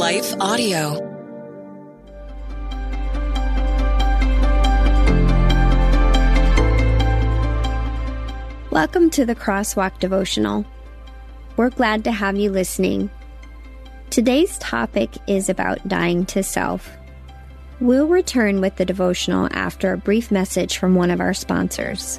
Life Audio. Welcome to the Crosswalk Devotional. We're glad to have you listening. Today's topic is about dying to self. We'll return with the devotional after a brief message from one of our sponsors.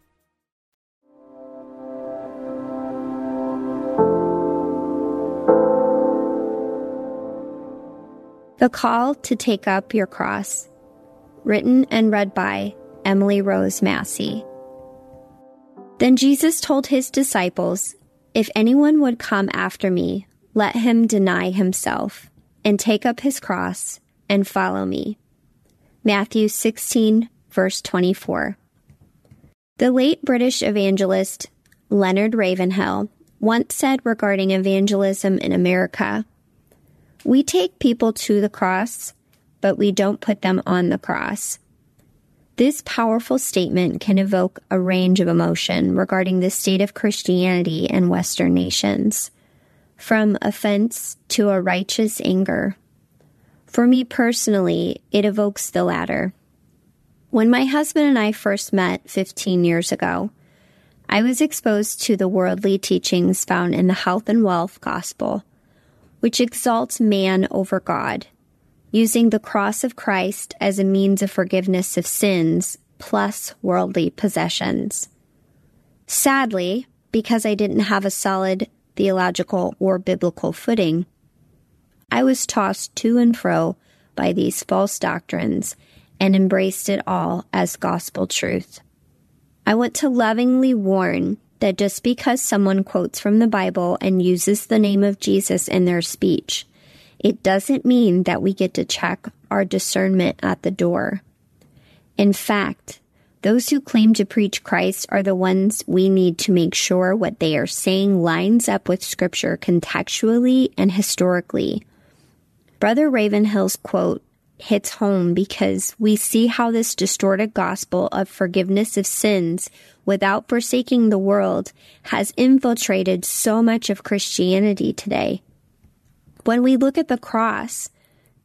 The Call to Take Up Your Cross. Written and read by Emily Rose Massey. Then Jesus told his disciples, If anyone would come after me, let him deny himself and take up his cross and follow me. Matthew 16, verse 24. The late British evangelist Leonard Ravenhill once said regarding evangelism in America we take people to the cross, but we don't put them on the cross. This powerful statement can evoke a range of emotion regarding the state of Christianity in Western nations, from offense to a righteous anger. For me personally, it evokes the latter. When my husband and I first met 15 years ago, I was exposed to the worldly teachings found in the health and wealth gospel which exalts man over God, using the cross of Christ as a means of forgiveness of sins plus worldly possessions. Sadly, because I didn't have a solid theological or biblical footing, I was tossed to and fro by these false doctrines and embraced it all as gospel truth. I want to lovingly warn that just because someone quotes from the Bible and uses the name of Jesus in their speech, it doesn't mean that we get to check our discernment at the door. In fact, those who claim to preach Christ are the ones we need to make sure what they are saying lines up with Scripture contextually and historically. Brother Ravenhill's quote hits home because we see how this distorted gospel of forgiveness of sins without forsaking the world has infiltrated so much of Christianity today. When we look at the cross,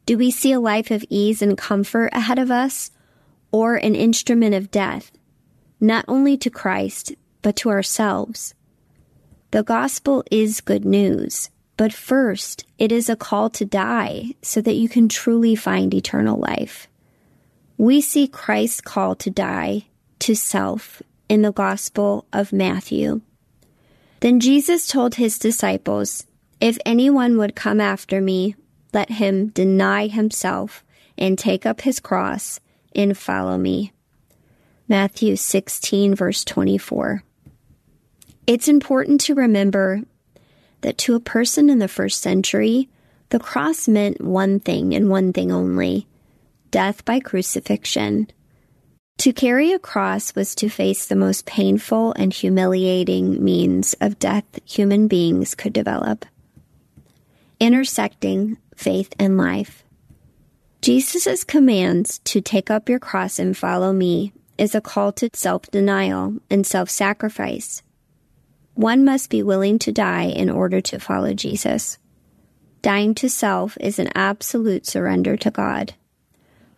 do we see a life of ease and comfort ahead of us or an instrument of death, not only to Christ, but to ourselves? The gospel is good news. But first, it is a call to die so that you can truly find eternal life. We see Christ's call to die to self in the Gospel of Matthew. Then Jesus told his disciples, If anyone would come after me, let him deny himself and take up his cross and follow me. Matthew 16, verse 24. It's important to remember that to a person in the first century, the cross meant one thing and one thing only death by crucifixion. To carry a cross was to face the most painful and humiliating means of death human beings could develop, intersecting faith and life. Jesus' commands to take up your cross and follow me is a call to self denial and self sacrifice. One must be willing to die in order to follow Jesus. Dying to self is an absolute surrender to God,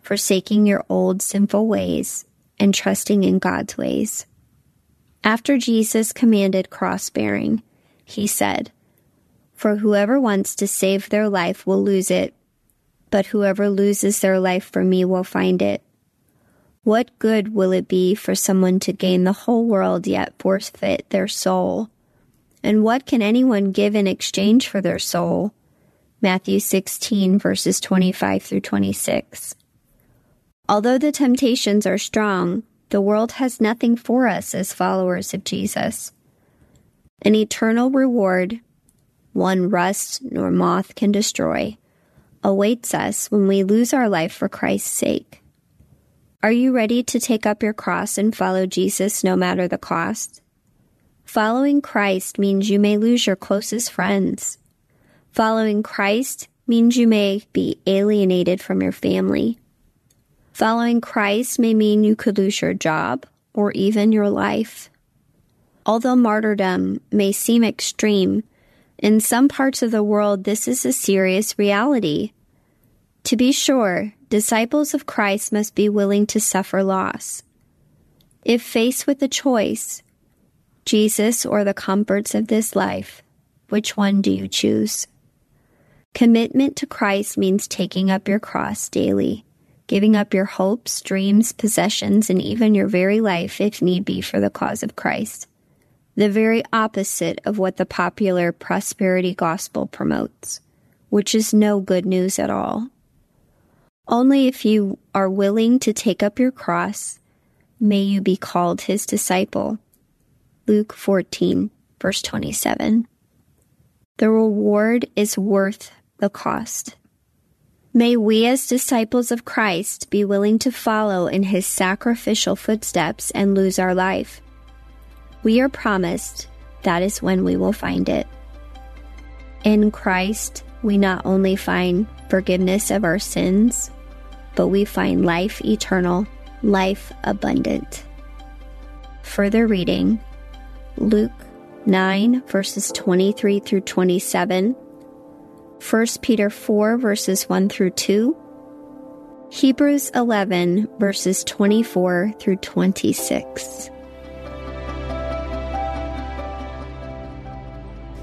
forsaking your old sinful ways and trusting in God's ways. After Jesus commanded cross bearing, he said, For whoever wants to save their life will lose it, but whoever loses their life for me will find it. What good will it be for someone to gain the whole world yet forfeit their soul? And what can anyone give in exchange for their soul? Matthew 16 verses 25 through 26. Although the temptations are strong, the world has nothing for us as followers of Jesus. An eternal reward, one rust nor moth can destroy, awaits us when we lose our life for Christ's sake. Are you ready to take up your cross and follow Jesus no matter the cost? Following Christ means you may lose your closest friends. Following Christ means you may be alienated from your family. Following Christ may mean you could lose your job or even your life. Although martyrdom may seem extreme, in some parts of the world this is a serious reality. To be sure, disciples of Christ must be willing to suffer loss. If faced with a choice, Jesus or the comforts of this life, which one do you choose? Commitment to Christ means taking up your cross daily, giving up your hopes, dreams, possessions, and even your very life if need be for the cause of Christ. The very opposite of what the popular prosperity gospel promotes, which is no good news at all. Only if you are willing to take up your cross may you be called his disciple. Luke 14, verse 27. The reward is worth the cost. May we, as disciples of Christ, be willing to follow in his sacrificial footsteps and lose our life. We are promised that is when we will find it. In Christ, we not only find forgiveness of our sins, but we find life eternal, life abundant. Further reading Luke 9, verses 23 through 27 1 Peter 4, verses 1 through 2, Hebrews 11, verses 24 through 26.